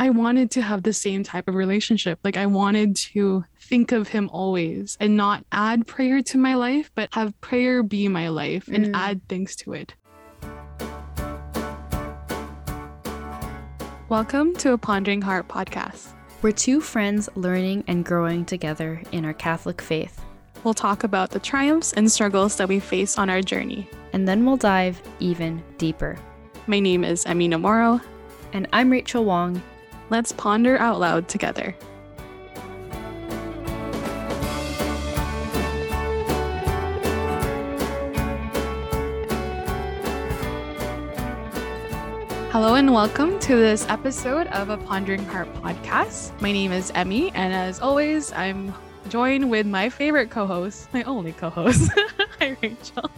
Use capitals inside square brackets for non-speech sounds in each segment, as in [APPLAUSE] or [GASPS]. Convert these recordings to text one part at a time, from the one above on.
I wanted to have the same type of relationship. Like I wanted to think of him always and not add prayer to my life, but have prayer be my life and Mm. add things to it. Welcome to a Pondering Heart podcast. We're two friends learning and growing together in our Catholic faith. We'll talk about the triumphs and struggles that we face on our journey. And then we'll dive even deeper. My name is Amina Moro. And I'm Rachel Wong. Let's ponder out loud together. Hello and welcome to this episode of a Pondering Heart podcast. My name is Emmy, and as always, I'm joined with my favorite co host, my only co host. [LAUGHS] Hi, Rachel.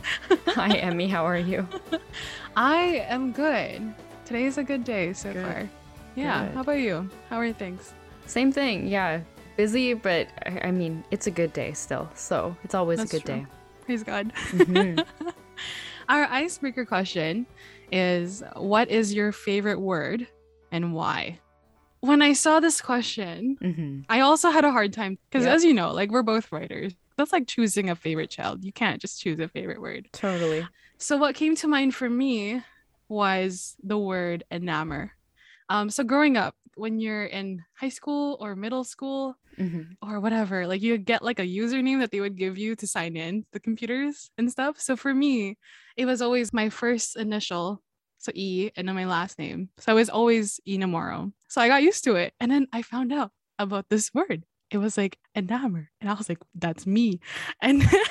Hi, Emmy. How are you? [LAUGHS] I am good. Today's a good day so Good. far. Yeah. Good. How about you? How are things? Same thing. Yeah. Busy, but I I mean, it's a good day still. So it's always That's a good true. day. Praise God. Mhm. [LAUGHS] Our icebreaker question is What is your favorite word and why? When I saw this question, Mhm. I also had a hard time because, Yep. as you know, like we're both writers. That's like choosing a favorite child. You can't just choose a favorite word. Totally. So, what came to mind for me was the word enamor. Um, so, growing up, when you're in high school or middle school, Mhm. or whatever. Like you get like a username that they would give you to sign in the computers and stuff. So for me, it was always my first initial, so E, and then my last name. So I was always Inamoro. So I got used to it. And then I found out about this word. It was like enamor. And I was like, that's me. [LAUGHS] And then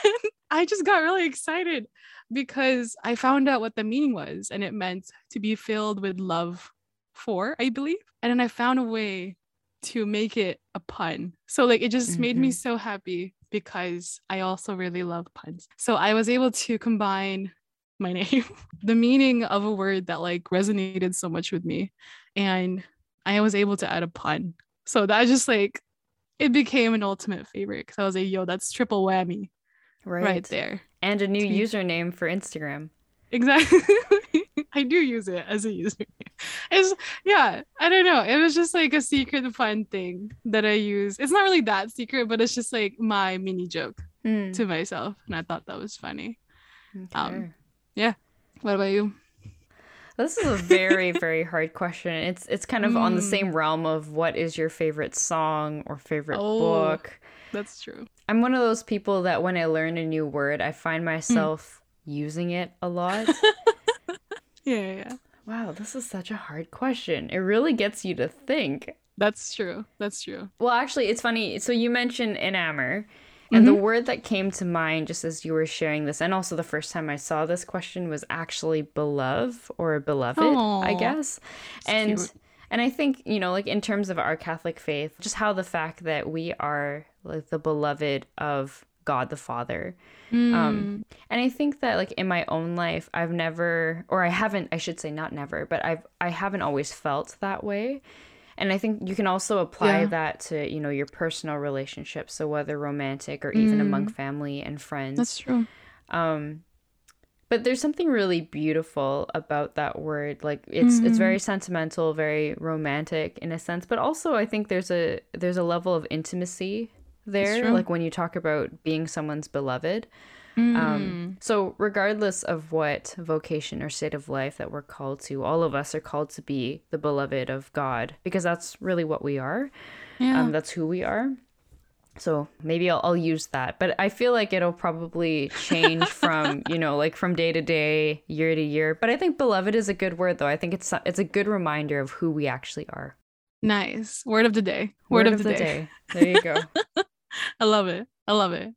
I just got really excited because I found out what the meaning was. And it meant to be filled with love for, I believe. And then I found a way to make it a pun. So like it just made me Mhm. so happy because I also really love puns. So I was able to combine my [LAUGHS] name, the meaning of a word that like resonated so much with me and I was able to add a pun. So that just like it became an ultimate favorite because I was like, yo, that's triple whammy Right. right, there. And a new username for Instagram. Exactly. [LAUGHS] I do use it as a username. [LAUGHS] It's yeah, I don't know. It was just like a secret fun thing that I use. It's not really that secret, but it's just like my mini joke Mm. to myself. And I thought that was funny. um, Okay. What about you? This is a very, [LAUGHS] very hard question. It's it's kind of on the Mm. same realm of what is your favorite song or favorite Oh. book. That's true. I'm one of those people that when I learn a new word, I Hmm. find myself using it a lot. [LAUGHS] Yeah, yeah, wow, this is such a hard question. It really gets you to think. That's true. That's true. Well, actually, it's funny. So you mentioned enamor, and the mm-hmm. word that came to mind just as you were sharing this, and also the first time I saw this question was actually beloved or beloved, I Aw, guess. And cute. and I think you know, like in terms of our Catholic faith, just how the fact that we are like the beloved of God the Father. Mm. Um, and I think that like in my own life, I've never, or I haven't, I should say not never, but I've, I haven't always felt that way. And I think you can also apply Yeah. that to, you know, your personal relationships. So whether romantic or even among family and friends. That's true. Um, but there's something really beautiful about that word. Like it's it's very sentimental, very romantic in a sense, but also I think there's a there's a level of intimacy there. Like when you talk about being someone's beloved. Mm. Um, so regardless of what vocation or state of life that we're called to, all of us are called to be the beloved of God because that's really what we are. yeah. Um, that's who we are. So maybe I'll, I'll use that, but I feel like it'll probably change [LAUGHS] from you know like from day to day, year to year. But I think beloved is a good word though. I think it's it's a good reminder of who we actually are. nice. Word of the day. Word, of, the, day. There you go. [LAUGHS] I love it. I love it.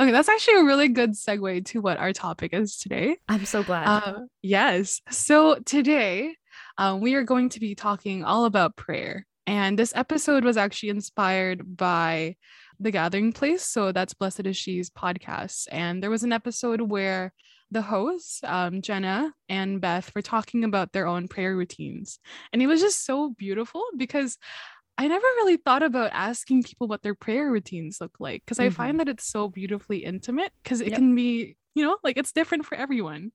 Okay, that's actually a really good segue to what our topic is today. I'm so glad. Uh, yes. So today, uh, we are going to be talking all about prayer. And this episode was actually inspired by The Gathering Place. So that's Blessed Is She's podcast. And there was an episode where the hosts, um, Jenna and Beth, were talking about their own prayer routines. And it was just so beautiful because I never really thought about asking people what their prayer routines look like because I Mhm. find that it's so beautifully intimate because it Yep. can be, you know, like it's different for everyone.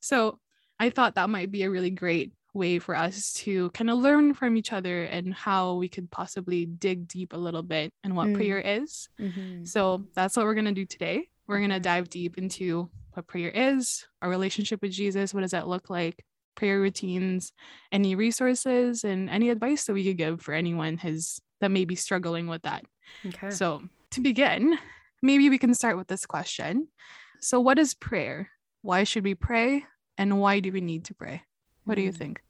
So I thought that might be a really great way for us to kind of learn from each other and how we could possibly dig deep a little bit and what Mm. prayer is. Mm-hmm. So that's what we're going to do today. We're going to dive deep into what prayer is, our relationship with Jesus, what does that look like, prayer routines, any resources, and any advice that we could give for anyone has that may be struggling with that. Okay. So, to begin, maybe we can start with this question. So, what is prayer? Why should we pray? And why do we need to pray? What do you Mm. think?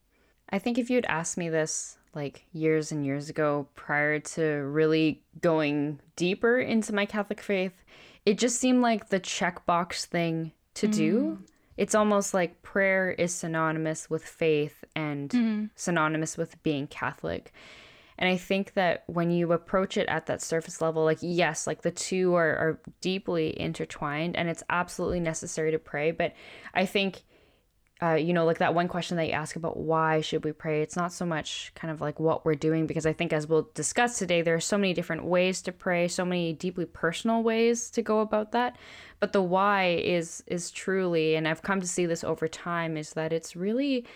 I think if you'd asked me this like years and years ago prior to really going deeper into my Catholic faith, it just seemed like the checkbox thing to do. It's almost like prayer is synonymous with faith and Mhm. synonymous with being Catholic. And I think that when you approach it at that surface level, like, yes, like the two are, are deeply intertwined and it's absolutely necessary to pray. But I think, uh, you know, like that one question that you ask about why should we pray, it's not so much kind of like what we're doing, because I think as we'll discuss today, there are so many different ways to pray, so many deeply personal ways to go about that. But the why is is truly, and I've come to see this over time, is that it's really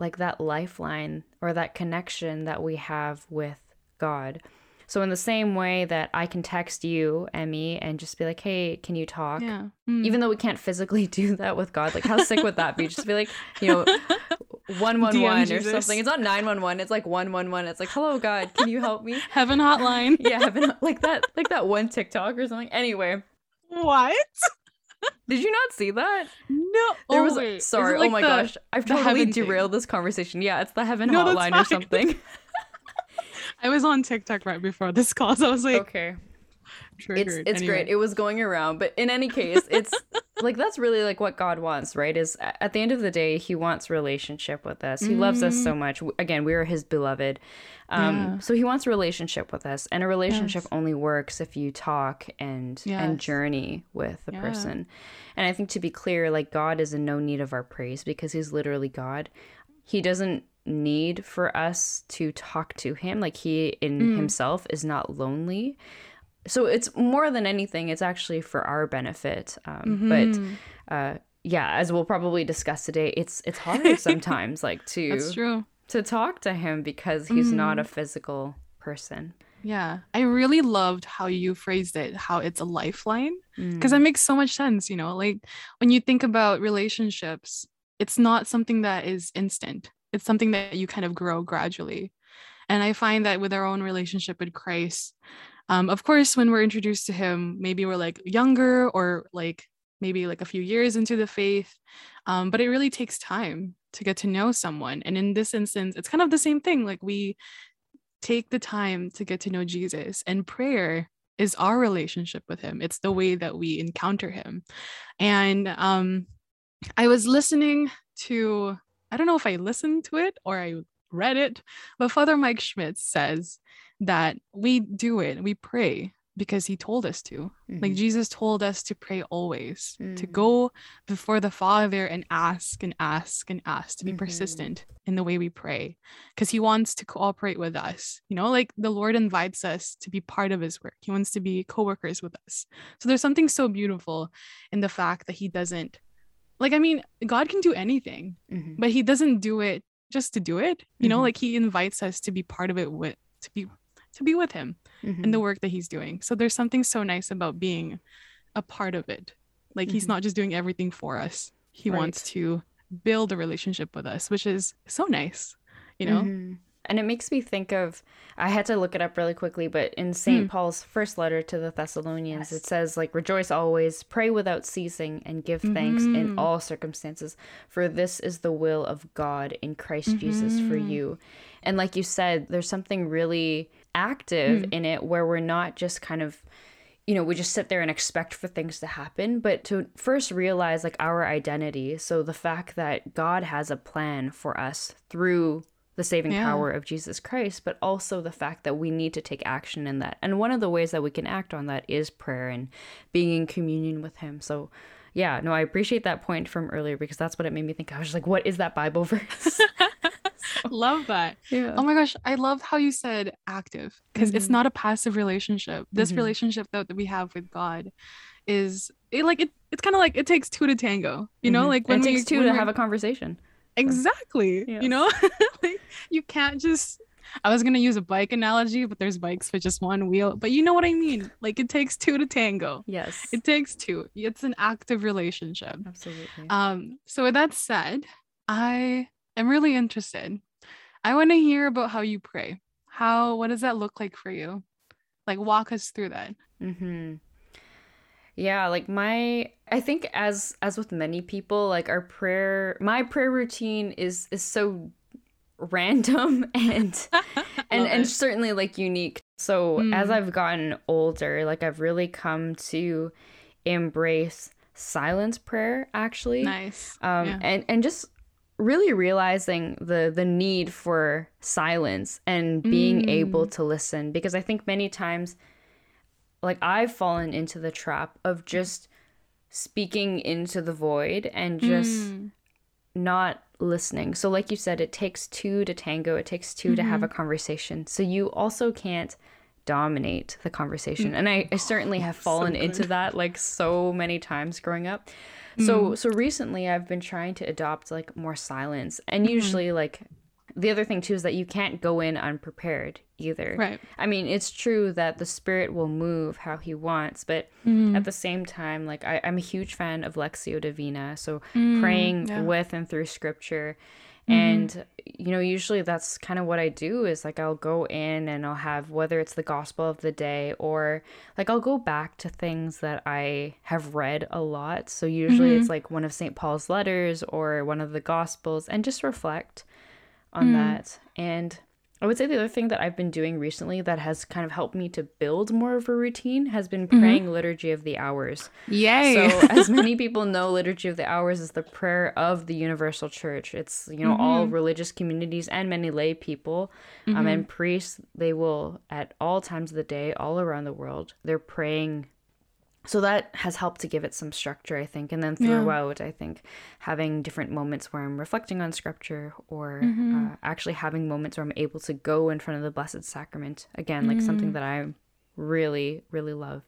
like that lifeline or that connection that we have with God. So in the same way that I can text you, Emmy, and just be like, "Hey, can you talk?" Yeah. Mm. Even though we can't physically [LAUGHS] do that with God, like how sick would that be? Just be like, you know, [LAUGHS] one one one or something. It's not nine one one. It's like one one one. It's like, "Hello, God, can you help me?" [LAUGHS] Heaven hotline. yeah, heaven, like that, like that one TikTok or something. Anyway, what? did you not see that? No. There oh, was wait. Sorry. like oh my the- gosh, I've totally derailed this conversation. Yeah, it's the heaven No, hotline or something. I was on TikTok right before this call, so I was like, okay. it's triggered. it's Anyway. great. It was going around, but in any case, it's [LAUGHS] like that's really like what God wants, right? Is at the end of the day, He wants relationship with us. He loves us so much. Again, we are His beloved, um, Yeah. so He wants a relationship with us, and a relationship Yes. only works if you talk and and journey with the Yeah. person. And I think to be clear, like God is in no need of our praise because He's literally God. He doesn't need for us to talk to him like he in Mm. himself is not lonely so it's more than anything it's actually for our benefit um, Mhm. but uh, yeah as we'll probably discuss today it's it's [LAUGHS] hard sometimes like to to talk to him because he's not Mm. a physical person Yeah. I really loved how you phrased it, how it's a lifeline. Mm. because that makes so much sense you know like when you think about relationships it's not something that is instant it's something that you kind of grow gradually. And i find that with our own relationship with christ um, of course when we're introduced to him maybe we're like younger or like maybe like a few years into the faith um, but it really takes time to get to know someone. And in this instance it's kind of the same thing like we take the time to get to know jesus and prayer is our relationship with him. It's the way that we encounter him. And um i was listening to i don't know if i listened to it or i read it but father mike schmitz says that we do it we pray because he told us to like Mhm. jesus told us to pray always to Mm. go before the father and ask and ask and ask to be Mhm. persistent in the way we pray because he wants to cooperate with us you know like the lord invites us to be part of his work he wants to be co-workers with us so there's something so beautiful in the fact that he doesn't like i mean god can do anything Mhm. but he doesn't do it just to do it you know Mhm. like he invites us to be part of it with to be to be with him in the Mhm. work that he's doing so there's something so nice about being a part of it like he's Mhm. not just doing everything for us he Right. wants to build a relationship with us which is so nice you know Mhm. And it makes me think of I had to look it up really quickly, but in St. Mm. Paul's first letter to the Thessalonians, Yes. it says like rejoice always, pray without ceasing, and give thanks in Mhm. all circumstances, for this is the will of God in Christ Jesus for Mhm. you. And like you said, there's something really active Mm. in it where we're not just kind of you know, we just sit there and expect for things to happen, but to first realize like our identity. So the fact that God has a plan for us through the saving Yeah. power of Jesus Christ, but also the fact that we need to take action in that. And one of the ways that we can act on that is prayer and being in communion with Him. So, yeah, no, I appreciate that point from earlier because that's what it made me think. I was just like, what is that Bible [LAUGHS] verse? [LAUGHS] love that yeah. oh my gosh i love how you said active because it's Mhm. not a passive relationship this Mhm. relationship that, that we have with god is it like it, it's kind of like it takes two to tango you know Mhm. like when it we takes two when to have a conversation. [LAUGHS] exactly. You know, [LAUGHS] like you can't just. I was gonna use a bike analogy, but there's bikes with just one wheel. But you know what I mean. Like it takes two to tango. Yes. It takes two. It's an active relationship. Absolutely. Um, so with that said, I am really interested. I want to hear about how you pray. How what does that look like for you? Like walk us through that. Mm-hmm. Yeah, like my I think as as with many people, like our prayer my prayer routine is is so random [LAUGHS] and [LAUGHS] and and certainly like unique. So as Mm. I've gotten older, like I've really come to embrace silence prayer actually. Nice. Um Yeah. and and just really realizing the the need for silence and being able Mm. to listen because I think many times like I've fallen into the trap of just speaking into the void and just Mm. not listening. So like you said it takes two to tango, it takes 2 to have a mm-hmm. conversation. So you also can't dominate the conversation. And I, I certainly oh, have fallen into that like so many times growing up. So mm. so recently I've been trying to adopt like more silence. And mm-hmm. usually like the other thing too is that you can't go in unprepared either. Right. I mean, it's true that the spirit will move how he wants, but Mm. at the same time, like I, I'm a huge fan of Lectio Divina, so Mm, praying yeah. Mm-hmm. with and through scripture. And you know, usually that's kind of what I do is like I'll go in and I'll have whether it's the gospel of the day or like I'll go back to things that I have read a lot. So usually Mm-hmm. it's like one of St. Paul's letters or one of the gospels and just reflect on Mm. that. And I would say the other thing that I've been doing recently that has kind of helped me to build more of a routine has been praying Liturgy of the Hours. Yay. So, as [LAUGHS] many people know, Liturgy of the Hours is the prayer of the Universal Church. It's, you know, all religious communities and many lay people um, and priests, they will, at all times of the day, all around the world, they're praying. So that has helped to give it some structure, I think. And then Yeah. throughout, I think having different moments where I'm reflecting on scripture or uh, actually having moments where I'm able to go in front of the Blessed Sacrament. Again, like something that I really, really love.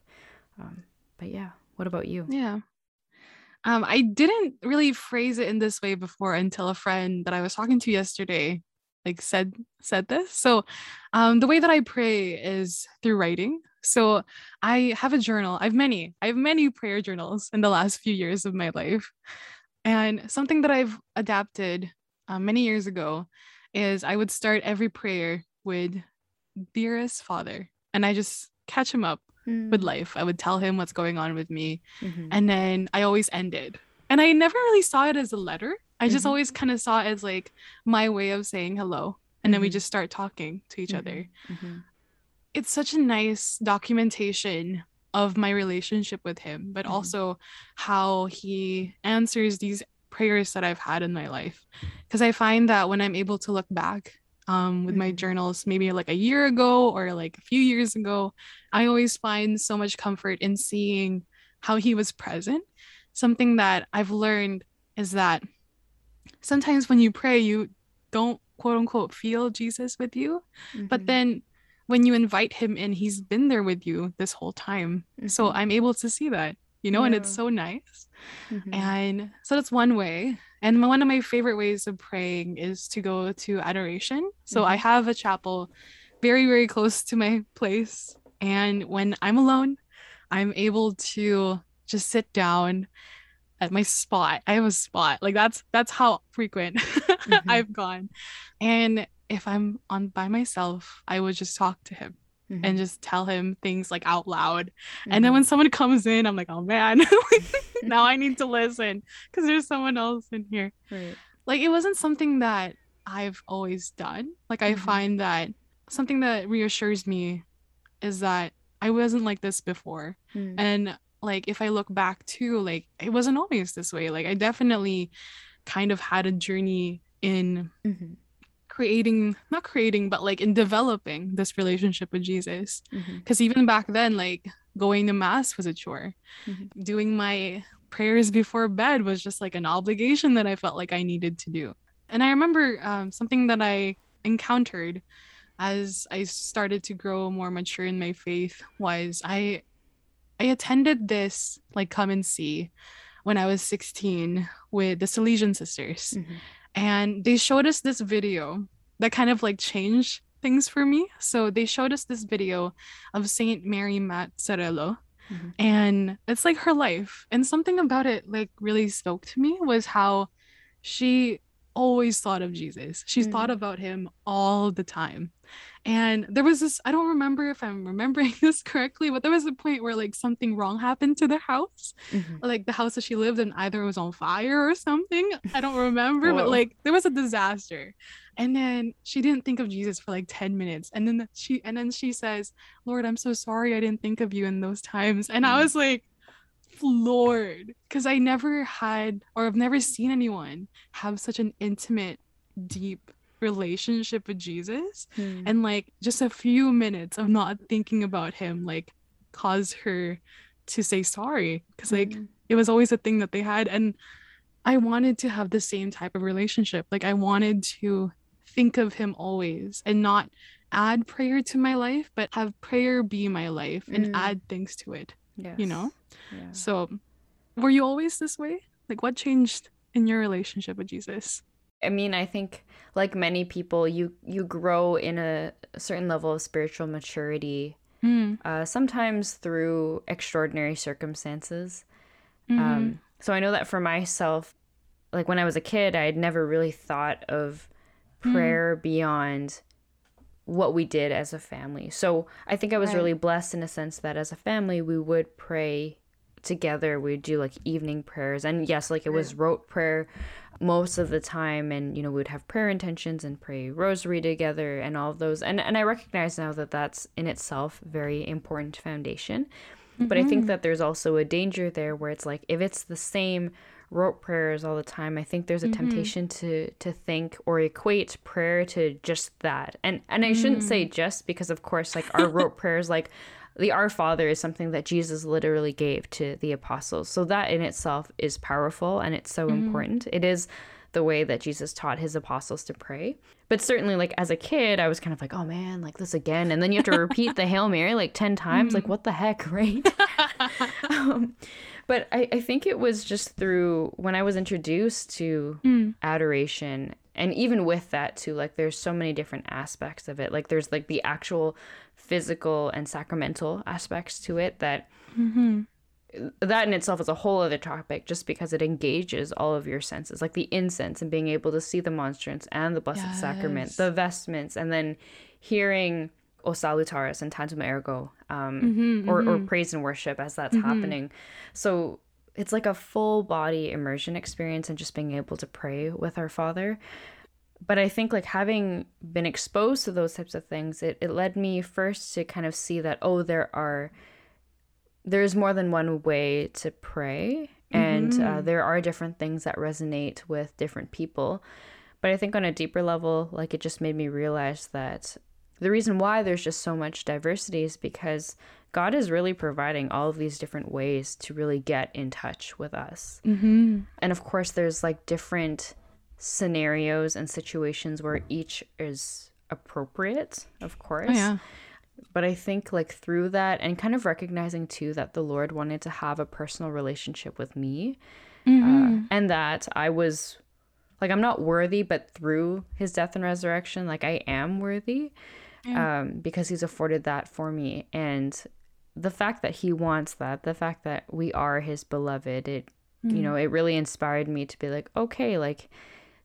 Um, but yeah, what about you? Yeah. Um, I didn't really phrase it in this way before until a friend that I was talking to yesterday like said said this. So um the way that I pray is through writing. So I have a journal. I have many. I have many prayer journals in the last few years of my life. And something that I've adapted uh, many years ago is I would start every prayer with dearest father and I just catch him up with life. I would tell him what's going on with me Mhm. and then I always ended. And I never really saw it as a letter. I just Mhm. always kind of saw it as like my way of saying hello. And then we Mhm. just start talking to each other. It's such a nice documentation of my relationship with him, but Mhm. also how he answers these prayers that I've had in my life. Because I find that when I'm able to look back um, with my Mhm. journals, maybe like a year ago or like a few years ago, I always find so much comfort in seeing how he was present. Something that I've learned is that sometimes when you pray, you don't quote unquote feel Jesus with you, but Mhm. then when you invite him in, he's been there with you this whole time. So Mhm. I'm able to see that, you know, and it's so nice. Mhm. And so that's one way. And one of my favorite ways of praying is to go to adoration. So I Mhm. have a chapel very, very close to my place. And when I'm alone, I'm able to just sit down at my spot. I have a spot. Like that's that's how frequent [LAUGHS] I've gone. And if I'm on by myself, I would just talk to him Mhm. and just tell him things like out loud. And then Mhm. when someone comes in, I'm like, oh man, [LAUGHS] [LAUGHS] now I need to listen because there's someone else in here. Right. Like it wasn't something that I've always done. Like I Mhm. find that something that reassures me is that I wasn't like this before. Mm. And like if I look back too, like it wasn't always this way. Like I definitely kind of had a journey in Mhm. Creating not creating but like in developing this relationship with jesus. Because even back then like going to mass was a chore. Mhm. doing my prayers before bed was just like an obligation that i felt like i needed to do. And i remember um, something that i encountered as i started to grow more mature in my faith was i i attended this like come and see when i was 16 with the salesian sisters. Mhm. And they showed us this video that kind of like changed things for me. So they showed us this video of Saint Mary Mazzarello. Mm-hmm. And it's like her life. And something about it like really spoke to me was how she always thought of Jesus. She mm. thought about him all the time. And there was this, I don't remember if I'm remembering [LAUGHS] this correctly, but there was a point where like something wrong happened to the house. Mm-hmm. Like the house that she lived in either was on fire or something. I don't remember, but like there was a disaster. And then she didn't think of Jesus for like 10 minutes. And then she and then she says, Lord, I'm so sorry I didn't think of you in those times. And mm. I was like, floored because I never had or I've never seen anyone have such an intimate, deep relationship with Jesus. Hmm. And like just a few minutes of not thinking about him, like caused her to say sorry because like hmm. it was always a thing that they had. And I wanted to have the same type of relationship. Like I wanted to think of him always and not add prayer to my life, but have prayer be my life and mm. add things to it. Yes. You know? Yeah. So were you always this way? Like what changed in your relationship with Jesus? I mean, I think like many people, you you grow in a certain level of spiritual maturity. Mm. Uh, sometimes through extraordinary circumstances. Mm-hmm. Um, so I know that for myself, like when I was a kid, I had never really thought of mm. prayer mm. beyond what we did as a family. So I think I was right. really blessed in a sense that as a family, we would pray together. We'd do like evening prayers. And yes, like it was rote prayer most of the time and you know we would have prayer intentions and pray rosary together and all of those and and I recognize now that that's in itself very important foundation mm-hmm. but I think mm-hmm. that there's also a danger there where it's like if it's the same rote prayers all the time i think there's a mm-hmm. temptation to to think or equate prayer to just that and and i shouldn't say mm. just because of course like our [LAUGHS] rote prayers like the our father is something that jesus literally gave to the apostles so that in itself is powerful and it's so mm-hmm. important it is the way that jesus taught his apostles to pray but certainly like as a kid i was kind of like oh man like this again and then you have to repeat the hail mary like 10 times mm-hmm. like what the heck [LAUGHS] right [LAUGHS] um, but I, I think it was just through when I was introduced to mm. adoration and even with that too like there's so many different aspects of it like there's like the actual physical and sacramental aspects to it that mm-hmm. that in itself is a whole other topic just because it engages all of your senses like the incense and being able to see the monstrance and the blessed yes. sacrament the vestments and then hearing O Salutaris and Tantum Ergo, um, mm-hmm, or, mm-hmm. or praise and worship as that's mm-hmm. happening. So it's like a full body immersion experience and just being able to pray with our Father. But I think like having been exposed to those types of things, it, it led me first to kind of see that, oh, there are, there's more than one way to pray. And uh, mm-hmm. there are different things that resonate with different people. But I think on a deeper level, like it just made me realize that the reason why there's just so much diversity is because God is really providing all of these different ways to really get in touch with us. Mm-hmm. And of course, there's like different scenarios and situations where each is appropriate, of course. Oh, yeah. But I think like through that and kind of recognizing too that the Lord wanted to have a personal relationship with me mm-hmm. uh, and that I was like, I'm not worthy, but through his death and resurrection, like I am worthy yeah. um, because he's afforded that for me. And the fact that he wants that, the fact that we are his beloved, it, mm. you know, it really inspired me to be like, okay, like,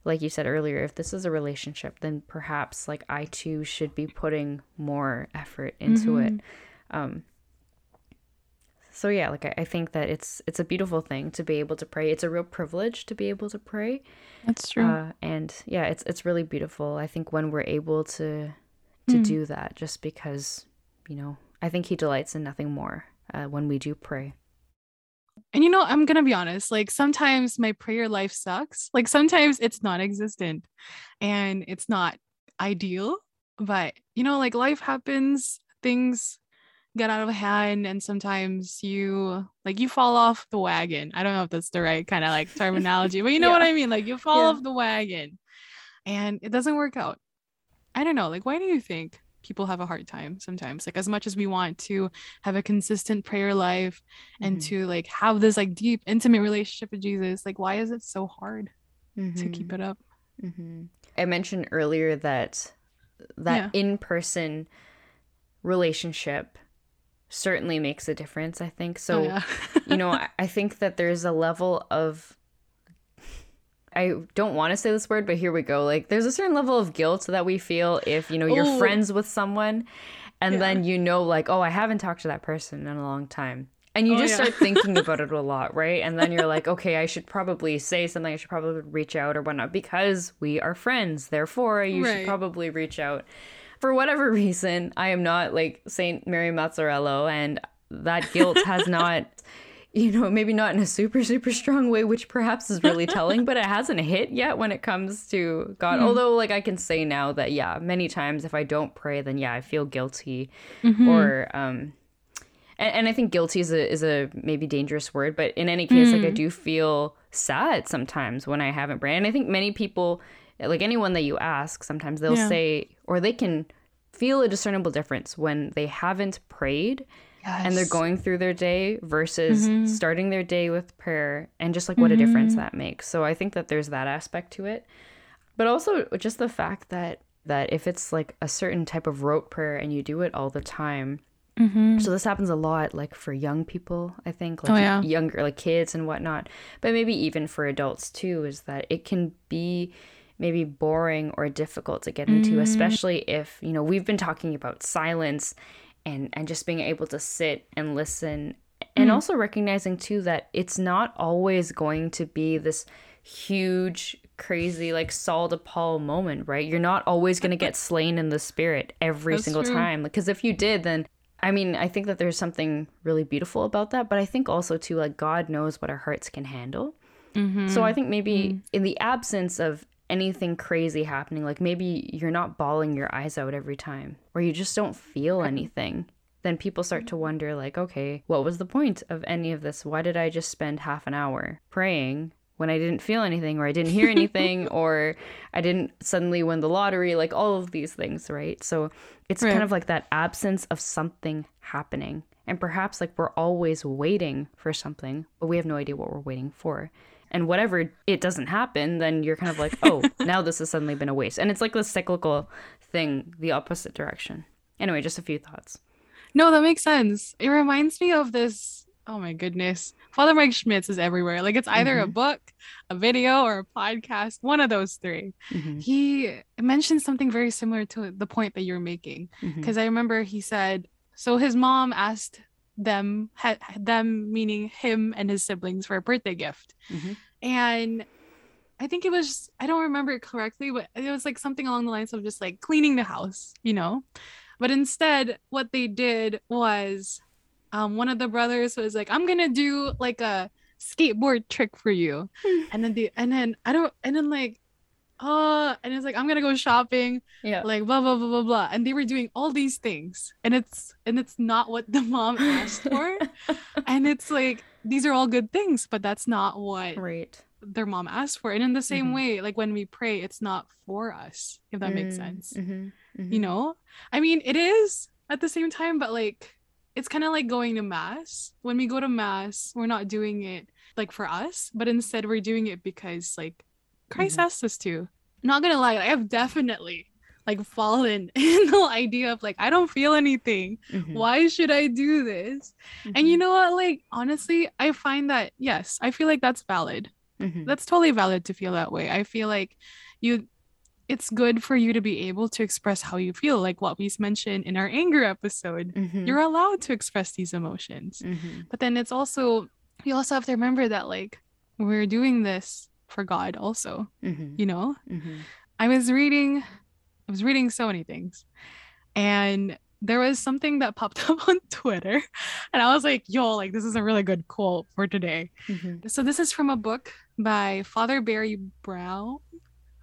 like you said earlier, if this is a relationship, then perhaps like I too should be putting more effort into mm-hmm. it. Um, so yeah, like I, I, think that it's it's a beautiful thing to be able to pray. It's a real privilege to be able to pray. That's true. Uh, and yeah, it's it's really beautiful. I think when we're able to to mm. do that just because, you know, I think He delights in nothing more uh, when we do pray. And you know, I'm going to be honest, like sometimes my prayer life sucks. Like sometimes it's non existent and it's not ideal. But, you know, like life happens, things get out of hand and sometimes you like you fall off the wagon i don't know if that's the right kind of like [LAUGHS] terminology but you know yeah. what i mean like you fall yeah. off the wagon and it doesn't work out I don't know, like why do you think people have a hard time sometimes? Like as much as we want to have a consistent prayer life and mm-hmm. to like have this like deep intimate relationship with Jesus, like why is it so hard mm-hmm. to keep it up? Mm-hmm. I mentioned earlier that that Yeah. in-person relationship certainly makes a difference, I think. So Oh, yeah. you know, [LAUGHS] I, I think that there's a level of I don't want to say this word, but here we go. Like there's a certain level of guilt that we feel if, you know, you're Oh. friends with someone and Yeah. then you know like, oh, I haven't talked to that person in a long time. And you Oh, just yeah. start thinking [LAUGHS] about it a lot, right? And then you're like, okay, I should probably say something. I should probably reach out or whatnot because we are friends. Therefore, you should probably reach out. For whatever [LAUGHS] reason, I am not like Saint Mary Mazzarello, and that guilt has not, you know, maybe not in a super, super strong way, which perhaps is really telling, but it [LAUGHS] hasn't hit yet when it comes to God. Hmm. Although, like, I can say now that, yeah, many times if I don't pray, then yeah, I feel guilty mm-hmm. or, um, and, and I think guilty is a is a maybe dangerous word, but in any case, like I hmm. do feel sad sometimes when I haven't prayed. And I think many people, like anyone that you ask, sometimes they'll Yeah. say or they can feel a discernible difference when they haven't prayed and they're going through their day versus mm-hmm. starting their day with prayer and just like what a mm-hmm. difference that makes. So I think that there's that aspect to it. But also just the fact that that if it's like a certain type of rote prayer and you do it all the time, mm-hmm. so this happens a lot, like for young people, I think, like Oh, yeah. younger, like kids and whatnot, but maybe even for adults too, is that it can be maybe boring or difficult to get into, especially if you know we've been talking about silence and and just being able to sit and listen, and mm. also recognizing too that it's not always going to be this huge crazy like Saul to Paul moment, right? You're not always going to get slain in the spirit every That's single true. time because if you did then I mean, I think that there's something really beautiful about that, but I think also too like God knows what our hearts can handle. Mm-hmm. So I think maybe mm-hmm. in the absence of anything crazy happening, like maybe you're not bawling your eyes out every time or you just don't feel anything. Then people start to mm-hmm. wonder like, okay, what was the point of any of this? Why did I just spend half an hour praying when I didn't feel anything or I didn't hear anything [LAUGHS] or I didn't suddenly win the lottery, like all of these things, right? So it's Right. kind of like that absence of something happening. And perhaps like we're always waiting for something, but we have no idea what we're waiting for. And whatever it doesn't happen, then you're kind of like, oh, [LAUGHS] now this has suddenly been a waste. And it's like this cyclical thing, the opposite direction. Anyway, just a few thoughts. No, that makes sense. It reminds me of this. Oh my goodness. Father Mike Schmitz is everywhere. Like it's either a book, a video, or a podcast, one of those 3 Mhm. He mentioned something very similar to the point that you're making. Because I remember he said, so his mom asked them, ha- them meaning him and his siblings, for a birthday gift. Mhm. And I think it was, I don't remember it correctly, but it was like something along the lines of just like cleaning the house, you know? But instead, what they did was um, one of the brothers was like, I'm going to do like a skateboard trick for you. and then the, and then I don't, and then like, uh, and it's like, I'm to go shopping Yeah. like blah blah blah blah blah. And they were doing all these things. And it's and it's not what the mom asked for. [LAUGHS] And it's like these are all good things but that's not what right. their mom asked for. And in the same Mhm. way like when we pray it's not for us if that makes Mm, sense. Mhm, mhm. you know? I mean it is at the same time but like it's kind of like going to mass. When we go to mass we're not doing it like for us but instead we're doing it because like christ Mhm. asked us to not gonna lie i've definitely like fallen [LAUGHS] in the idea of like i don't feel anything. Mhm, why should i do this? And you mhm, know what? Like honestly i find that yes i feel like that's valid. Mhm. that's totally valid to feel that way. I feel like you it's good for you to be able to express how you feel like what we mentioned in our anger episode. Mhm, you're allowed to express these emotions. Mhm, but then it's also you also have to remember that like we're doing this for god also mhm, you know mhm. i was reading i was reading so many things and there was something that popped [LAUGHS] up on twitter and i was like yo like this is a really good quote for today Mhm. so this is from a book by Father Barry Brown.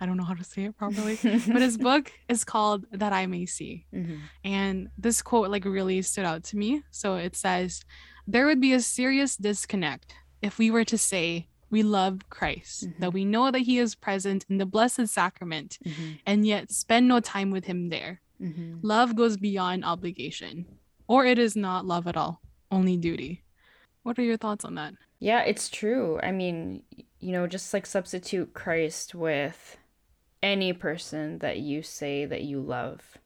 I don't know how to say it properly, but his [LAUGHS] book is called That I May See. Mhm, And this quote like really stood out to me. So it says, There would be a serious disconnect if we were to say we love Christ, that we know that he is present in the blessed sacrament, mhm, and yet spend no time with him there. mhm. Love goes beyond obligation, or it is not love at all, only duty. What are your thoughts on that? Yeah, it's true. I mean, you know, just like substitute Christ with any person that you say that you love.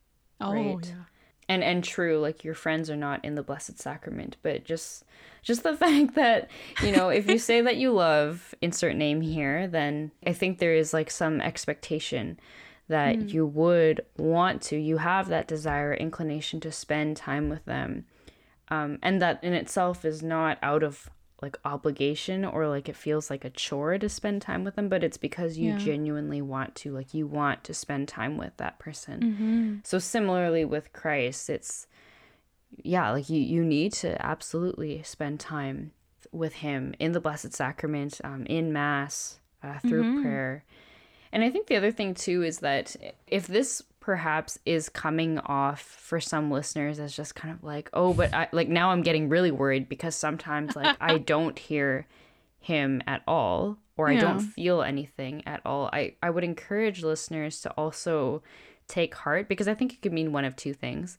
Oh, Right. yeah. and and true like your friends are not in the blessed sacrament but just just the [LAUGHS] fact that you know if you say that you love insert name here then i think there is like some expectation that you would want to you have that desire inclination to spend time with them um, and that in itself is not out of like obligation or like it feels like a chore to spend time with them but it's because you Yeah. genuinely want to like you want to spend time with that person Mm-hmm. so similarly with Christ, it's yeah, like you you need to absolutely spend time with Him in the Blessed Sacrament, um, in Mass, uh, through Mhm. prayer. And I think the other thing too is that if this perhaps is coming off for some listeners as just kind of like, oh, but I like now I'm getting really worried because sometimes like I [LAUGHS] don't hear him at all or I don't feel anything at all. I, I would encourage listeners to also take heart because I think it could mean one of two things.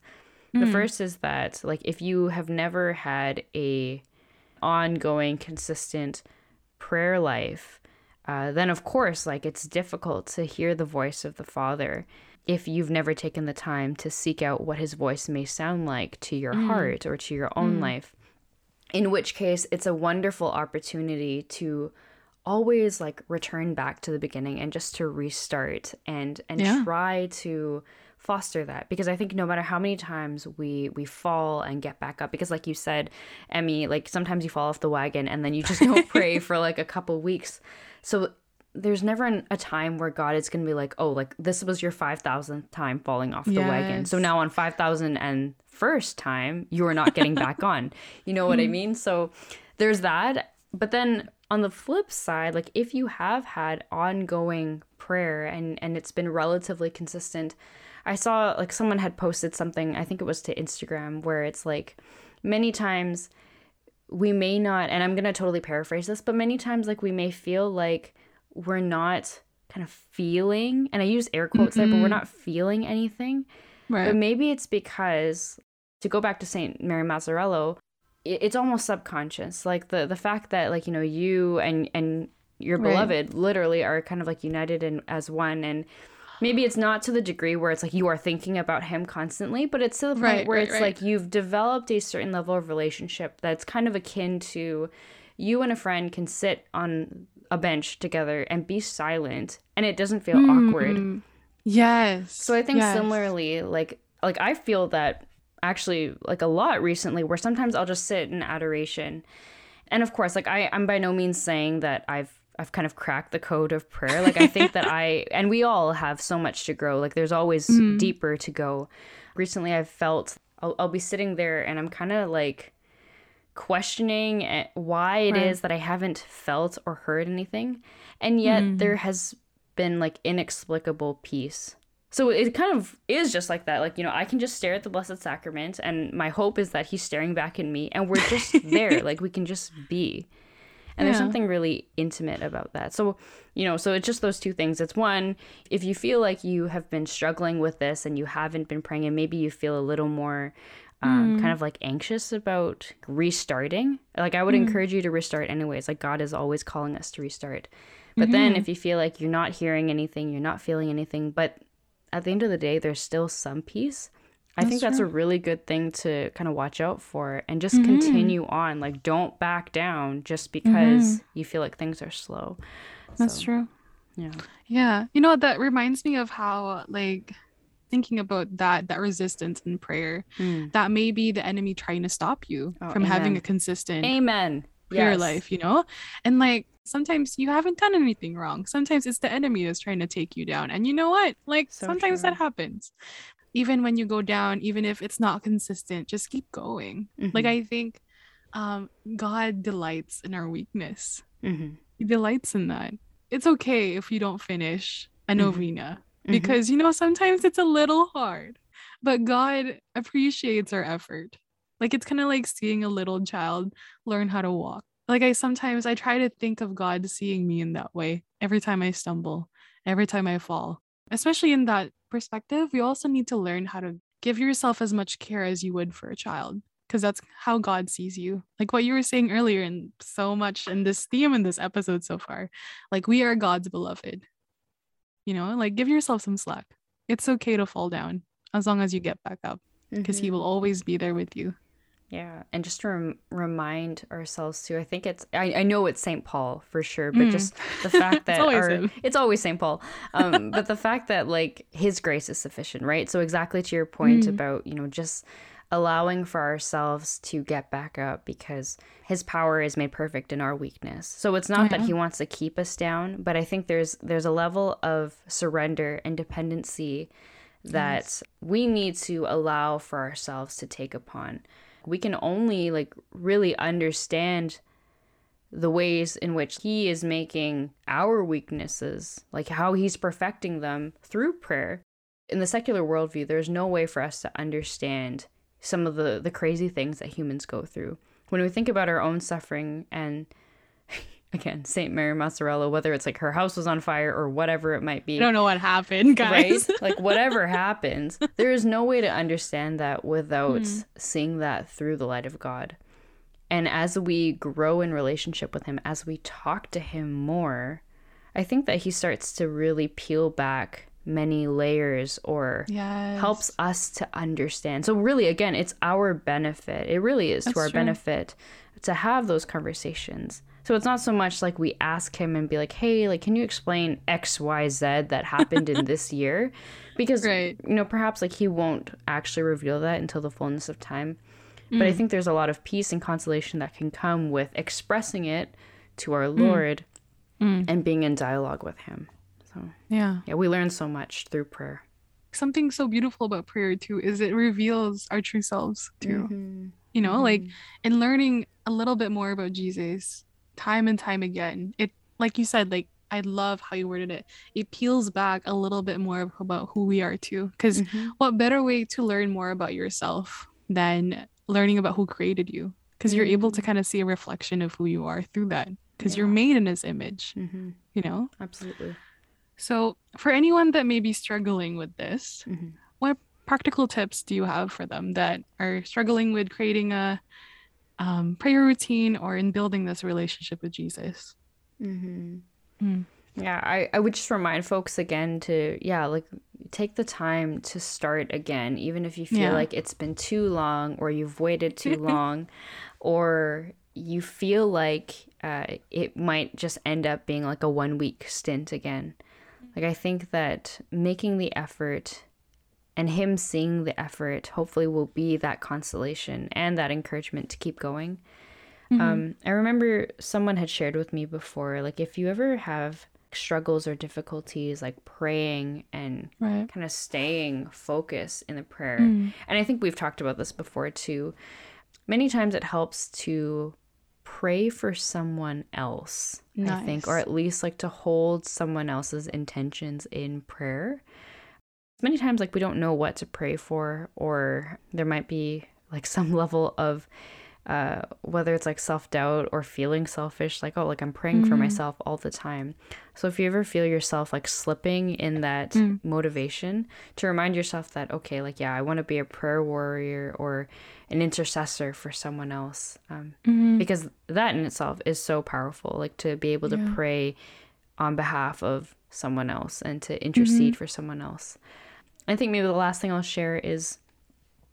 The Mm. first is that like if you have never had a ongoing consistent prayer life, uh, then of course like it's difficult to hear the voice of the Father if you've never taken the time to seek out what his voice may sound like to your heart or to your own life. In which case it's a wonderful opportunity to always like return back to the beginning and just to restart and and Yeah. try to foster that because i think no matter how many times we we fall and get back up because like you said emmy like sometimes you fall off the wagon and then you just don't [LAUGHS] pray for like a couple weeks. So there's never an, a time where god is going to be like oh like this was your 5000th time falling off the wagon. So now on 5001st time you are not getting back on. [LAUGHS] You know what i hmm. mean? So there's that. But then on the flip side like if you have had ongoing prayer and and it's been relatively consistent i saw like someone had posted something i think it was to instagram where it's like many times we may not and i'm going to totally paraphrase this but many times like we may feel like we're not kind of feeling and i use air quotes there but we're not feeling anything Right. but maybe it's because to go back to Saint Mary Mazzarello, it's almost subconscious. Like the the fact that like you know you and and your Right. beloved literally are kind of like united in as one and maybe it's not to the degree where it's like you are thinking about him constantly but it's to the point Right, where right, it's right. like you've developed a certain level of relationship that's kind of akin to you and a friend can sit on a bench together and be silent and it doesn't feel awkward Mm, Yes. so I think yes. similarly, like like I feel that actually like a lot recently where sometimes I'll just sit in adoration. And of course, like I, I'm by no means saying that I've I've kind of cracked the code of prayer. Like I think that I [LAUGHS] and we all have so much to grow. Like there's always deeper to go. Recently I've felt I'll, I'll be sitting there and I'm kind of like questioning eh, why it is Right. that I haven't felt or heard anything. And yet there has been like inexplicable peace. So it kind of is just like that. Like, you know, I can just stare at the Blessed Sacrament and my hope is that he's staring back at me and we're just [LAUGHS] there. Like we can just be. And there's something really intimate about that. So, you know, so it's just those two things. It's one, if you feel like you have been struggling with this and you haven't been praying, and maybe you feel a little more um, mm. kind of like anxious about restarting, like I would mm. encourage you to restart anyways. Like God is always calling us to restart. But mm-hmm. then if you feel like you're not hearing anything, you're not feeling anything, but at the end of the day, there's still some peace. I think That's a really good thing to kind of watch out for and just continue on. Like, don't back down just because you feel like things are slow. That's So, true. Yeah. Yeah. You know, that reminds me of how, like, thinking about that, that resistance in prayer, Mm. that may be the enemy trying to stop you Oh, from having a consistent Amen. prayer Yes. life, you know? And like sometimes you haven't done anything wrong. Sometimes it's the enemy that's trying to take you down. And you know what? Like So sometimes true. that happens. Even when you go down, even if it's not consistent, just keep going. Like Mhm. I think um God delights in our weakness. Mhm. He delights in that. It's okay if you don't finish a Mhm. novena Mhm. because you know sometimes it's a little hard, but God appreciates our effort. Like it's kind of like seeing a little child learn how to walk. Like I sometimes I try to think of God seeing me in that way every time I stumble, every time I fall. Especially in that perspective, you also need to learn how to give yourself as much care as you would for a child because that's how God sees you. Like what you were saying earlier and so much in this theme in this episode so far. Like we are God's beloved. You know, like give yourself some slack. It's okay to fall down as long as you get back up because Mm-hmm. he will always be there with you. Yeah, and just to rem- remind ourselves too. I think it's I, I know it's St. Paul for sure, but Mm. just the fact [LAUGHS] that always our- it's always St. Paul. Um, but the fact that like his grace is sufficient, right? So exactly to your point Mm. about you know just allowing for ourselves to get back up because his power is made perfect in our weakness. So it's not Oh, that he wants to keep us down, but I think there's there's a level of surrender and dependency that we need to allow for ourselves to take upon. We can only like really understand the ways in which he is making our weaknesses, like how he's perfecting them through prayer. In the secular worldview, there's no way for us to understand some of the, the crazy things that humans go through. When we think about our own suffering and [LAUGHS] again, Saint Mary Mazzarello, whether it's like her house was on fire or whatever it might be I don't know what happened, guys. right? like [LAUGHS] whatever happens, there is no way to understand that without Hmm. seeing that through the light of God. And as we grow in relationship with him, as we talk to him more, I think that he starts to really peel back many layers or Yes. helps us to understand. So really again, it's our benefit. It really is to our true. benefit to have those conversations. So it's not so much like we ask him and be like, "Hey, like can you explain XYZ that happened in this [LAUGHS] year?" Because Right. you know, perhaps like he won't actually reveal that until the fullness of time. But I mm. think there's a lot of peace and consolation that can come with expressing it to our mm. Lord mm. and being in dialogue with him. So, Yeah. yeah, we learn so much through prayer. Something so beautiful about prayer too is it reveals our true selves too. Mm-hmm. You know, like mm-hmm. in learning a little bit more about Jesus time and time again. It like you said, like I love how you worded it. It peels back a little bit more about who we are too. Because Mhm. what better way to learn more about yourself than learning about who created you? Because you're able to kind of see a reflection of who you are through that. Because you're made in his image, Mhm. you know? Absolutely. So for anyone that may be struggling with this, Mhm. what practical tips do you have for them that are struggling with creating a um, prayer routine or in building this relationship with Jesus? Mm-hmm. Mm. Yeah, I, I would just remind folks again to, yeah, like take the time to start again, even if you feel Yeah. like it's been too long or you've waited too [LAUGHS] long or you feel like uh, it might just end up being like a one week stint again. Like, I think that making the effort and him seeing the effort hopefully will be that consolation and that encouragement to keep going. Um, I remember someone had shared with me before, like if you ever have struggles or difficulties, like praying and Right. kind of staying focused in the prayer, Mm. and I think we've talked about this before too. Many times it helps to pray for someone else, I think, or at least like to hold someone else's intentions in prayer. Many times, like, we don't know what to pray for, or there might be like [LAUGHS] some level of uh, whether it's like self doubt or feeling selfish, like, oh, like I'm praying for Mhm. myself all the time. So if you ever feel yourself like slipping in that Mm. motivation, to remind yourself that, okay, like, yeah, I want to be a prayer warrior or an intercessor for someone else. Um, Mhm. because that in itself is so powerful, like to be able to Yeah. pray on behalf of someone else and to intercede Mhm. for someone else. I think maybe the last thing I'll share is,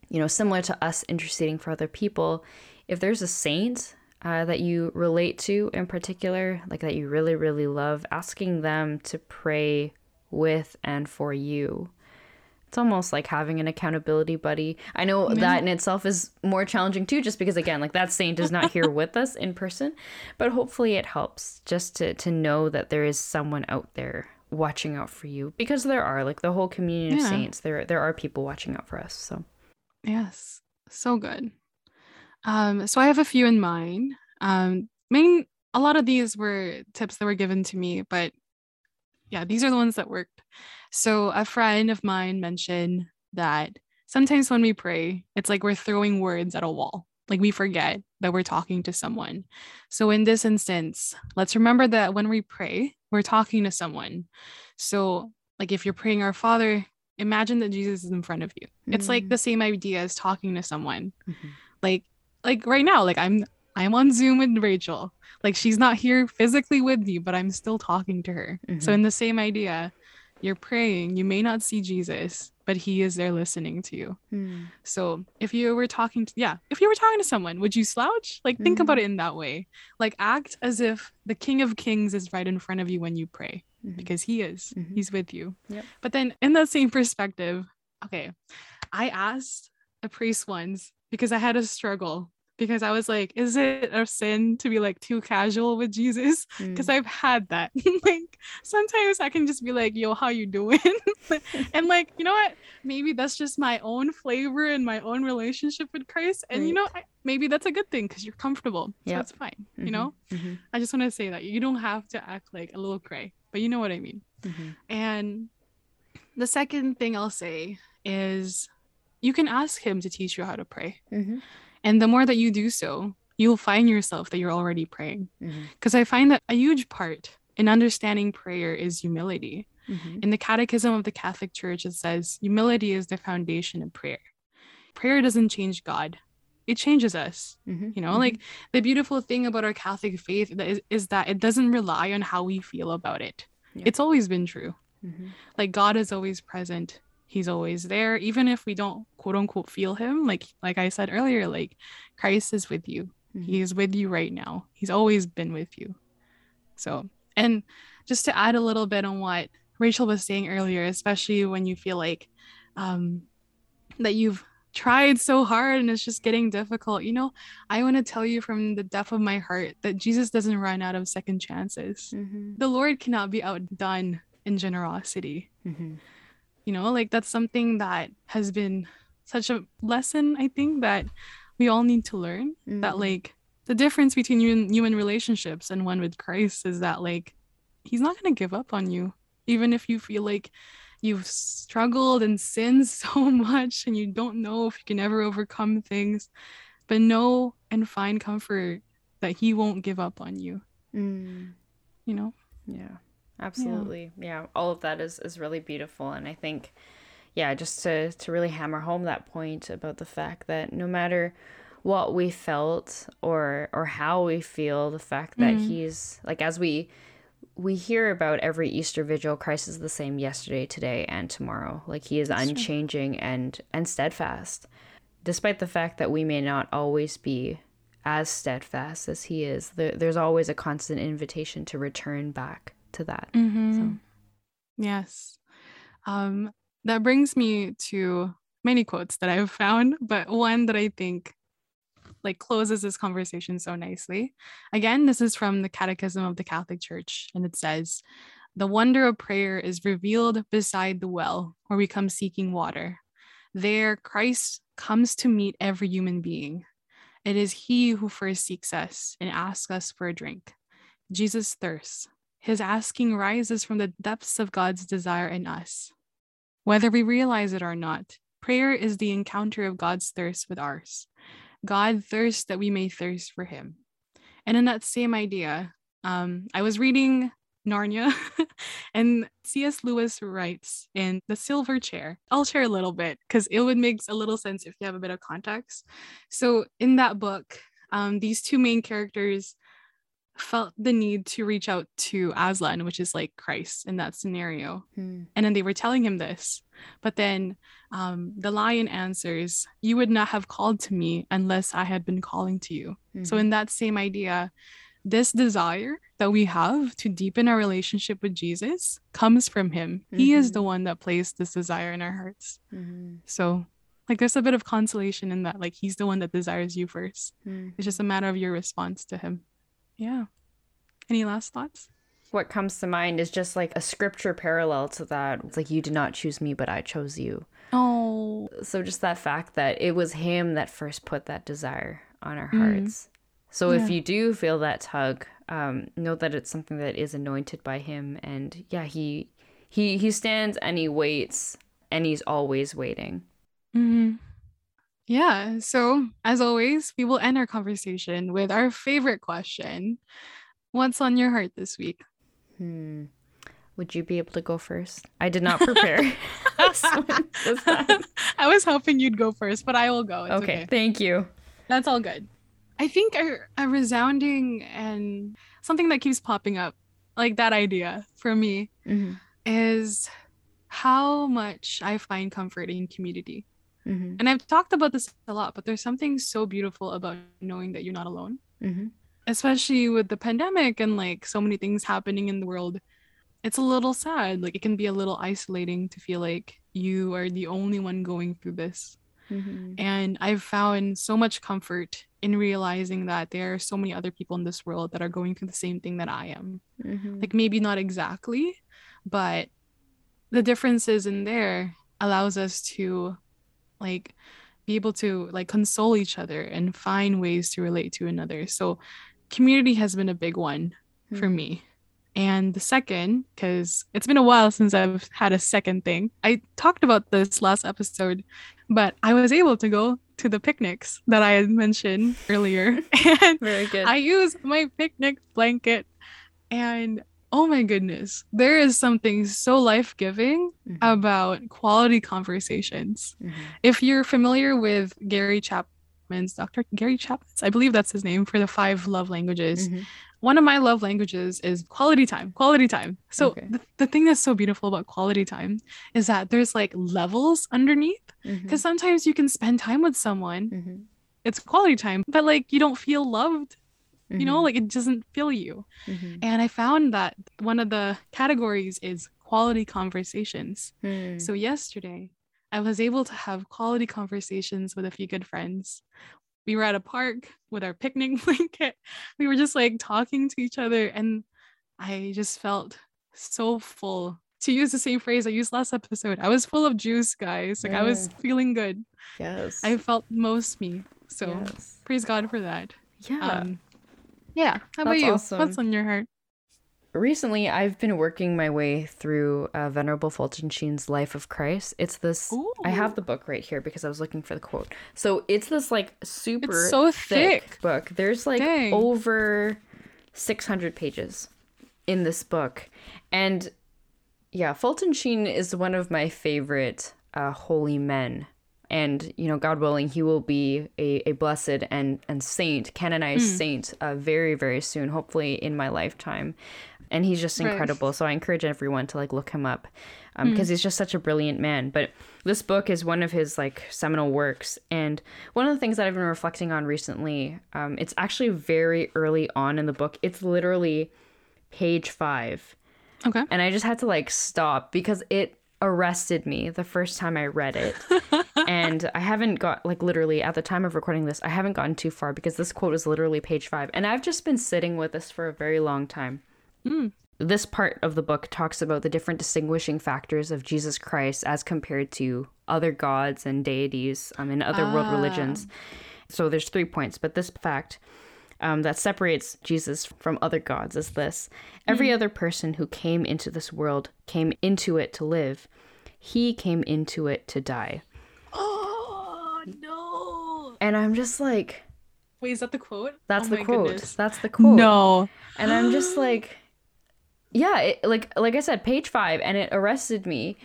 you know, similar to us interceding for other people, if there's a saint uh, that you relate to in particular, like that you really, really love, asking them to pray with and for you. It's almost like having an accountability buddy. I know that in itself is more challenging too, just because again, like that saint is not [LAUGHS] here with us in person, but hopefully it helps just to to know that there is someone out there watching out for you because there are like the whole community Yeah. of saints. There there are people watching out for us. So Yes, so good. Um, so I have a few in mind. Um, main a lot of these were tips that were given to me, but yeah, these are the ones that worked. So a friend of mine mentioned that sometimes when we pray, it's like we're throwing words at a wall. Like we forget that we're talking to someone. So in this instance, let's remember that when we pray, we're talking to someone. So like if you're praying our Father, imagine that Jesus is in front of you. It's like Mm. the same idea as talking to someone. Mhm. Like like right now, like I'm I'm on Zoom with Rachel. Like she's not here physically with me, but I'm still talking to her. So Mhm. in the same idea, you're praying, you may not see Jesus, but he is there listening to you. Mm. So if you were talking to, yeah, if you were talking to someone, would you slouch? Like think Mhm. about it in that way. Like act as if the King of Kings is right in front of you when you pray Mhm. because he is. Mhm. He's with you. Yep. But then in that same perspective, okay, I asked a priest once because I had a struggle because I was like, is it a sin to be like too casual with Jesus? Because Mm. I've had that. [LAUGHS] like sometimes I can just be like, yo, how you doing? [LAUGHS] [LAUGHS] and like, you know what? Maybe that's just my own flavor and my own relationship with Christ. And you know, I, maybe that's a good thing because you're comfortable. So Yep. it's fine. Mhm. You know? Mhm. I just want to say that you don't have to act like a little cray, but you know what I mean. Mhm. And the second thing I'll say is you can ask him to teach you how to pray. Mhm. And the more that you do so, you'll find yourself that you're already praying. Because I find that a huge part in understanding prayer is humility. Mhm. In the Catechism of the Catholic Church, it says humility is the foundation of prayer. Prayer doesn't change God, it changes us. Mhm. You know, like the beautiful thing about our Catholic faith is, is that it doesn't rely on how we feel about it. Yeah. It's always been true. Mhm. Like God is always present. He's always there, even if we don't quote unquote feel him. Like like I said earlier, like Christ is with you. Mhm. He is with you right now. He's always been with you. So, and just to add a little bit on what Rachel was saying earlier, especially when you feel like um, that you've tried so hard and it's just getting difficult, you know, I want to tell you from the depth of my heart that Jesus doesn't run out of second chances. Mhm. The Lord cannot be outdone in generosity. Mhm. You know, like that's something that has been such a lesson, I think, that we all need to learn that Mhm. like the difference between and human relationships and one with Christ is that like he's not going to give up on you even if you feel like you've struggled and sinned [LAUGHS] so much and you don't know if you can ever overcome things but know and find comfort that he won't give up on you Mm. you know Yeah, absolutely. Yeah. all of that is is really beautiful, and I think, yeah, just to to really hammer home that point about the fact that no matter what we felt or or how we feel, the fact that Mhm. he's like as we we hear about every Easter vigil, Christ is the same yesterday, today, and tomorrow. Like he is That's true. unchanging and and steadfast, despite the fact that we may not always be as steadfast as he is. There, there's always a constant invitation to return back to that. Mhm. yes. Um that brings me to many quotes that i've found but one that i think like closes this conversation so nicely. Again this is from the catechism of the catholic church and it says the wonder of prayer is revealed beside the well where we come seeking water. There christ comes to meet every human being. It is he who first seeks us and asks us for a drink. Jesus thirsts his asking rises from the depths of God's desire in us. Whether we realize it or not, prayer is the encounter of God's thirst with ours. God thirsts that we may thirst for him. And in that same idea, um, I was reading Narnia, [LAUGHS] and C.S. Lewis writes in The Silver Chair. I'll share a little bit because it would make a little sense if you have a bit of context. So, in that book, um, these two main characters felt the need to reach out to Aslan, which is like Christ in that scenario. Hmm. And then they were telling him this. But then um, the lion answers, You would not have called to me unless I had been calling to you. So, Mhm. in that same idea, this desire that we have to deepen our relationship with Jesus comes from him. He is the one that placed this desire in our hearts. Mhm. So, like, there's a bit of consolation in that. Like, he's the one that desires you first. Mhm. It's just a matter of your response to him. Yeah. Any last thoughts? What comes to mind is just like a scripture parallel to that. It's like, you did not choose me, but I chose you. Oh, So just that fact that it was him that first put that desire on our Mm. hearts. So Yeah. if you do feel that tug, um, know that it's something that is anointed by him, and yeah, he he he stands and he waits, and he's always waiting. hmm yeah. So, as always, we will end our conversation with our favorite question What's on your heart this week? Hmm. Would you be able to go first? I did not prepare. [LAUGHS] [LAUGHS] I was hoping you'd go first, but I will go. It's Okay, okay. thank you. That's all good. I think a, a resounding and something that keeps popping up, like that idea for me, Mhm. is how much I find comfort in community. Mm-hmm. And I've talked about this a lot, but there's something so beautiful about knowing that you're not alone, Mm-hmm. especially with the pandemic and like so many things happening in the world. It's a little sad. Like it can be a little isolating to feel like you are the only one going through this. Mm-hmm. And I've found so much comfort in realizing that there are so many other people in this world that are going through the same thing that I am. Mm-hmm. Like maybe not exactly, but the differences in there allows us to like be able to like console each other and find ways to relate to another. So community has been a big one for Hmm. me. And the second, because it's been a while since I've had a second thing. I talked about this last episode, but I was able to go to the picnics that I had mentioned earlier. [LAUGHS] And Very good. I use my picnic blanket. And oh my goodness, there is something so life giving Mhm. about quality conversations. Mhm. If you're familiar with Gary Chapman's, Dr. Gary Chapman's, I believe that's his name for the five love languages. Mhm. One of my love languages is quality time, quality time. So Okay. the, the thing that's so beautiful about quality time is that there's like levels underneath because sometimes you can spend time with someone, Mhm. it's quality time, but like you don't feel loved, you know, Mhm. like it doesn't fill you. Mhm. And I found that one of the categories is quality conversations. Hmm. So yesterday, I was able to have quality conversations with a few good friends. We were at a park with our picnic [LAUGHS] blanket. We were just like talking to each other, and I just felt so full. To use the same phrase I used last episode, I was full of juice, guys. Like I was feeling good. yes. I felt most me. So yes. praise God for that. Yeah. Um, yeah. How about That's you? awesome. What's on your heart? Recently, I've been working my way through uh, Venerable Fulton Sheen's Life of Christ. It's this. I have the book right here because I was looking for the quote. So it's this like super so thick, thick. book. There's like Dang. over 600 pages in this book. And yeah, Fulton Sheen is one of my favorite uh, holy men. And, you know, God willing, he will be a, a blessed and, and saint, canonized Hmm. saint, uh, very, very soon, hopefully in my lifetime. And he's just Right. incredible. So I encourage everyone to like look him up because he's just such a brilliant man. But this book is one of his like seminal works. And one of the things that I've been reflecting on recently, um, it's actually very early on in the book. It's literally page five Okay. and I just had to like stop because it arrested me the first time I read it. [LAUGHS] and I haven't got like literally at the time of recording this, I haven't gotten too far because this quote is literally page 5 and I've just been sitting with this for a very long time. This part of the book talks about the different distinguishing factors of Jesus Christ as compared to other gods and deities um, in other world Ah. religions. So there's three points, but this fact um, that separates Jesus from other gods is this every other person who came into this world came into it to live, he came into it to die. No! And I'm just like, Wait, is that the quote? that's Oh the quote. goodness. That's the quote. No. And I'm just [GASPS] like, yeah, it, like like I said, page five, and it arrested me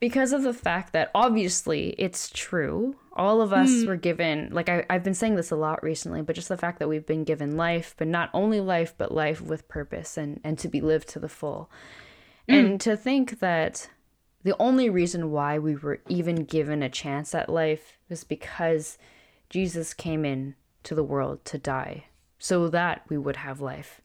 because of the fact that obviously it's true. All of us hmm. were given, like I, I've been saying this a lot recently, but just the fact that we've been given life, but not only life, but life with purpose and, and to be lived to the full. Hmm. And to think that the only reason why we were even given a chance at life was because Jesus came in to the world to die so that we would have life.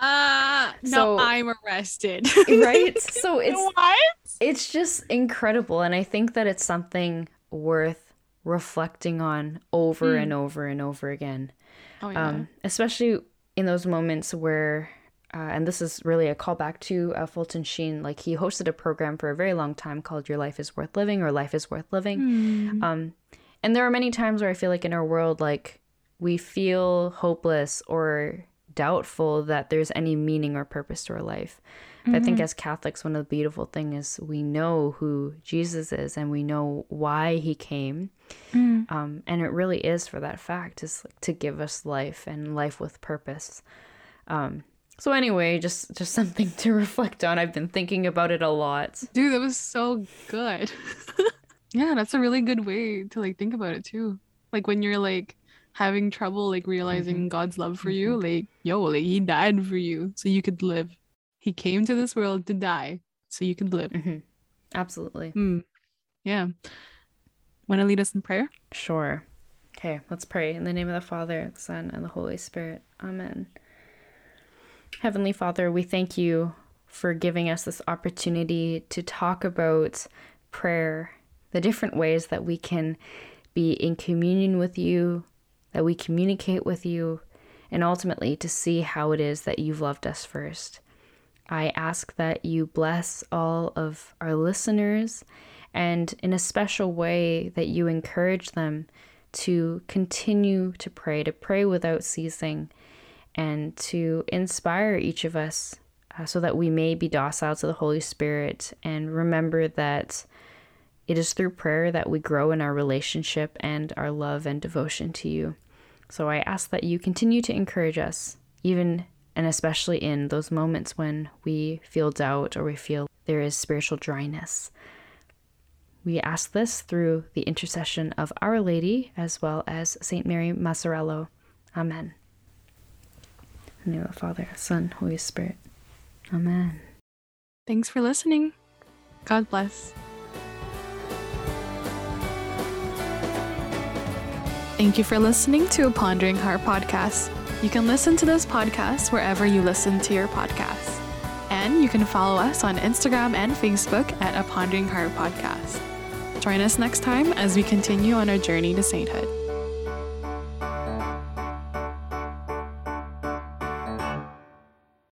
Ah, no, So- I'm arrested. [LAUGHS] Right? [LAUGHS] So it's what? it's just incredible and I think that it's something worth reflecting on over and over and over again. Oh yeah. Um, especially in those moments where uh, and this is really a callback to uh, Fulton Sheen. Like he hosted a program for a very long time called "Your Life Is Worth Living" or "Life Is Worth Living." Hmm. Um, and there are many times where I feel like in our world, like we feel hopeless or doubtful that there's any meaning or purpose to our life. But I think as Catholics, one of the beautiful things is we know who Jesus is and we know why he came. Mm. Um, and it really is for that fact is like to give us life and life with purpose. Um, so anyway, just just something to reflect on. I've been thinking about it a lot. Dude, that was so good. [LAUGHS] yeah, that's a really good way to like think about it too. Like when you're like having trouble like realizing God's love for you, like yo, like he died for you so you could live. He came to this world to die so you could live. hmm Absolutely. Mm. Yeah. Want to lead us in prayer? Sure. Okay, let's pray. In the name of the Father, the Son, and the Holy Spirit. Amen. Heavenly Father, we thank you for giving us this opportunity to talk about prayer, the different ways that we can be in communion with you, that we communicate with you, and ultimately to see how it is that you've loved us first. I ask that you bless all of our listeners and in a special way that you encourage them to continue to pray, to pray without ceasing, and to inspire each of us uh, so that we may be docile to the Holy Spirit and remember that it is through prayer that we grow in our relationship and our love and devotion to you. So I ask that you continue to encourage us, even and especially in those moments when we feel doubt or we feel there is spiritual dryness. We ask this through the intercession of Our Lady as well as St. Mary Mazzarello. Amen. The name of the Father, Son, Holy Spirit. Amen. Thanks for listening. God bless. Thank you for listening to a Pondering Heart podcast. You can listen to this podcast wherever you listen to your podcasts. And you can follow us on Instagram and Facebook at a Pondering Heart podcast. Join us next time as we continue on our journey to sainthood.